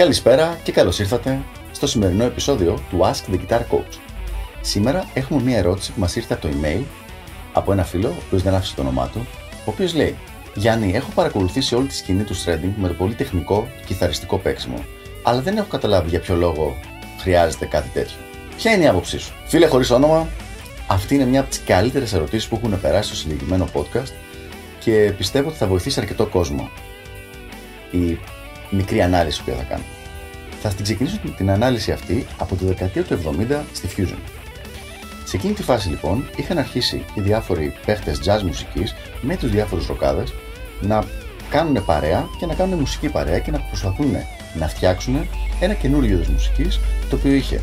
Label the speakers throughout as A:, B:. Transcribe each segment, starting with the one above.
A: Καλησπέρα και καλώς ήρθατε στο σημερινό επεισόδιο του Ask the Guitar Coach. Σήμερα έχουμε μία ερώτηση που μας ήρθε από το email από ένα φίλο, ο οποίος δεν άφησε το όνομά του, ο οποίος λέει Γιάννη, έχω παρακολουθήσει όλη τη σκηνή του shredding με το πολύ τεχνικό και κιθαριστικό παίξιμο, αλλά δεν έχω καταλάβει για ποιο λόγο χρειάζεται κάτι τέτοιο. Ποια είναι η άποψή σου, φίλε χωρίς όνομα, αυτή είναι μια από τις καλύτερες ερωτήσεις που έχουν περάσει στο συγκεκριμένο podcast και πιστεύω ότι θα βοηθήσει αρκετό κόσμο η μικρή ανάλυση που θα κάνω. Θα την ξεκινήσω την ανάλυση αυτή από τη δεκαετία του 70 στη Fusion. Σε εκείνη τη φάση λοιπόν είχαν αρχίσει οι διάφοροι παίχτες jazz μουσικής με τους διάφορους ροκάδες να κάνουν παρέα και να κάνουν μουσική παρέα και να προσπαθούν να φτιάξουν ένα καινούριο είδος μουσικής το οποίο είχε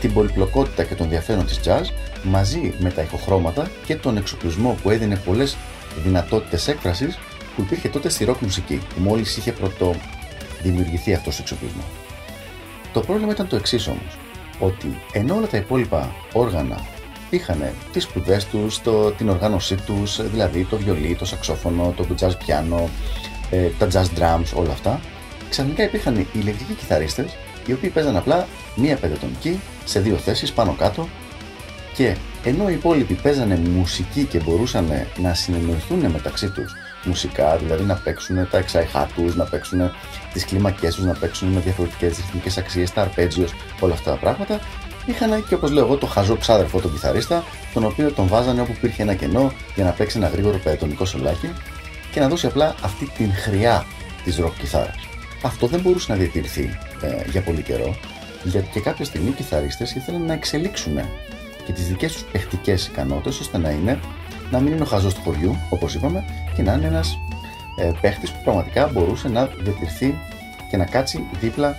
A: την πολυπλοκότητα και τον ενδιαφέρον της jazz μαζί με τα ηχοχρώματα και τον εξοπλισμό που έδινε πολλές δυνατότητες έκφρασης που υπήρχε τότε στη rock μουσική που μόλις είχε πρώτο δημιουργηθεί αυτός ο εξοπλισμός. Το πρόβλημα ήταν το εξής όμως, ότι ενώ όλα τα υπόλοιπα όργανα είχαν τις σπουδές τους, την οργάνωσή τους, δηλαδή το βιολί, το σαξόφωνο, το jazz piano, ε, τα jazz drums, όλα αυτά, ξαφνικά υπήρχαν οι ηλεκτρικοί κιθαρίστες οι οποίοι παίζαν απλά μία πεντατονική σε δύο θέσεις πάνω κάτω και ενώ οι υπόλοιποι παίζανε μουσική και μπορούσαν να συνεννοηθούν μεταξύ τους μουσικά, δηλαδή να παίξουν τα εξαϊχά τους, να παίξουν τις κλίμακέ τους, να παίξουν με διαφορετικές ρυθμικές αξίες, τα αρπέτζιο, όλα αυτά τα πράγματα. Είχαν και όπως λέω εγώ το χαζό ξάδερφο τον κιθαρίστα, τον οποίο τον βάζανε όπου υπήρχε ένα κενό για να παίξει ένα γρήγορο πεατονικό σολάκι και να δώσει απλά αυτή την χρειά της ροκ κιθάρας. Αυτό δεν μπορούσε να διατηρηθεί ε, για πολύ καιρό, γιατί και κάποια στιγμή οι κιθαρίστες ήθελαν να εξελίξουν και τις δικές τους παιχτικές ικανότητες ώστε να είναι να μην είναι ο χαζός του χωριού, όπως είπαμε, και να είναι ένας ε, παίχτης που πραγματικά μπορούσε να διατηρηθεί και να κάτσει δίπλα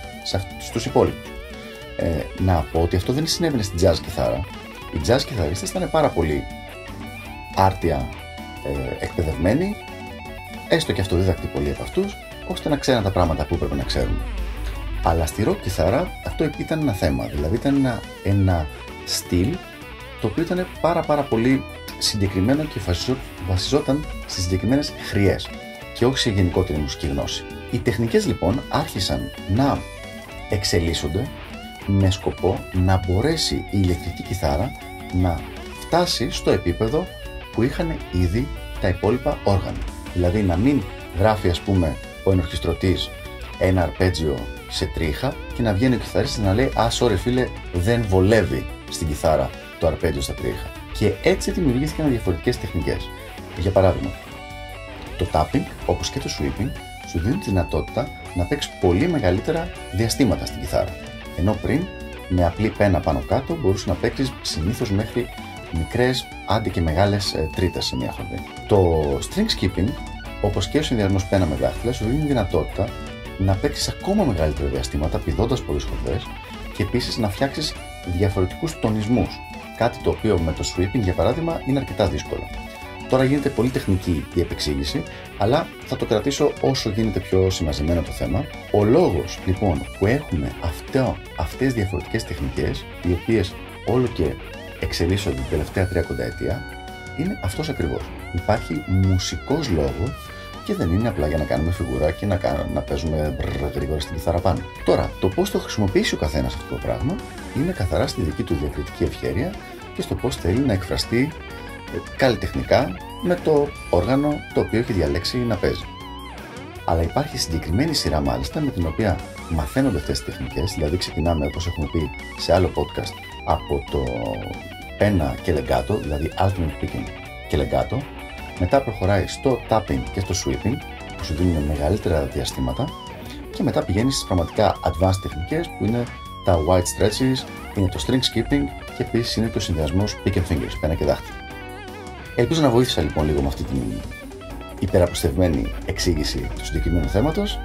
A: στους υπόλοιπους. Ε, να πω ότι αυτό δεν συνέβαινε στην jazz κιθάρα. Οι jazz κιθαρίστες ήταν πάρα πολύ άρτια ε, εκπαιδευμένοι, έστω και αυτοδίδακτοι πολλοί από αυτούς, ώστε να ξέρουν τα πράγματα που έπρεπε να ξέρουν. Αλλά στη rock κιθάρα αυτό ήταν ένα θέμα, δηλαδή ήταν ένα, ένα στυλ το οποίο ήταν πάρα πάρα πολύ συγκεκριμένο και βασιζόταν στις συγκεκριμένες χρειές και όχι σε γενικότερη μουσική γνώση. Οι τεχνικές λοιπόν άρχισαν να εξελίσσονται με σκοπό να μπορέσει η ηλεκτρική κιθάρα να φτάσει στο επίπεδο που είχαν ήδη τα υπόλοιπα όργανα. Δηλαδή να μην γράφει ας πούμε ο ενορχιστρωτής ένα αρπέτζιο σε τρίχα και να βγαίνει ο κιθαρίστας να λέει «Α, sorry φίλε, δεν βολεύει στην κιθάρα το αρπέτζιο στα τρίχα». Και έτσι δημιουργήθηκαν διαφορετικές τεχνικές. Για παράδειγμα, το tapping, όπως και το sweeping, σου δίνουν τη δυνατότητα να παίξεις πολύ μεγαλύτερα διαστήματα στην κιθάρα. Ενώ πριν, με απλή πένα πάνω κάτω, μπορούσες να παίξεις συνήθως μέχρι μικρές, άντε και μεγάλες τρίτες σε μια χορδή. Το string skipping, όπως και ο συνδυασμός πένα με δάχτυλα, σου δίνει τη δυνατότητα να παίξεις ακόμα μεγαλύτερα διαστήματα, πηδώντας πολλές χορδές και επίσης να φτιάξεις διαφορετικούς τονισμούς Κάτι το οποίο με το sweeping για παράδειγμα είναι αρκετά δύσκολο. Τώρα γίνεται πολύ τεχνική η επεξήγηση, αλλά θα το κρατήσω όσο γίνεται πιο συμμαζεμένο το θέμα. Ο λόγος λοιπόν που έχουμε αυτό, αυτές διαφορετικές τεχνικές, οι οποίες όλο και εξελίσσονται την τελευταία 30 ετία, είναι αυτός ακριβώς. Υπάρχει μουσικός λόγος και δεν είναι απλά για να κάνουμε φιγουρά και να, κάνουμε, να παίζουμε γρήγορα στην κιθάρα πάνω. Τώρα, το πώς το χρησιμοποιήσει ο καθένας αυτό το πράγμα είναι καθαρά στη δική του διακριτική ευχέρεια και στο πώς θέλει να εκφραστεί ε, καλλιτεχνικά με το όργανο το οποίο έχει διαλέξει να παίζει. Αλλά υπάρχει συγκεκριμένη σειρά μάλιστα με την οποία μαθαίνονται αυτές τις τεχνικές, δηλαδή ξεκινάμε όπως έχουμε πει σε άλλο podcast από το πένα και legato, δηλαδή alternate picking και legato, μετά προχωράει στο tapping και στο sweeping, που σου δίνουν μεγαλύτερα διαστήματα, και μετά πηγαίνεις στις πραγματικά advanced τεχνικές που είναι τα white stretches, είναι το string skipping και επίσης είναι το συνδυασμός pick and fingers, πένα και δάχτυλα. Ελπίζω να βοήθησα λοιπόν λίγο με αυτή την υπεραποστευμένη εξήγηση του συγκεκριμένου θέματος.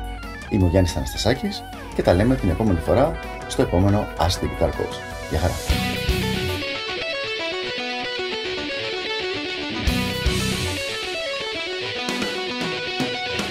A: Είμαι ο Γιάννης Αναστασάκης και τα λέμε την επόμενη φορά στο επόμενο Ask the Guitar Coach. Γεια χαρά!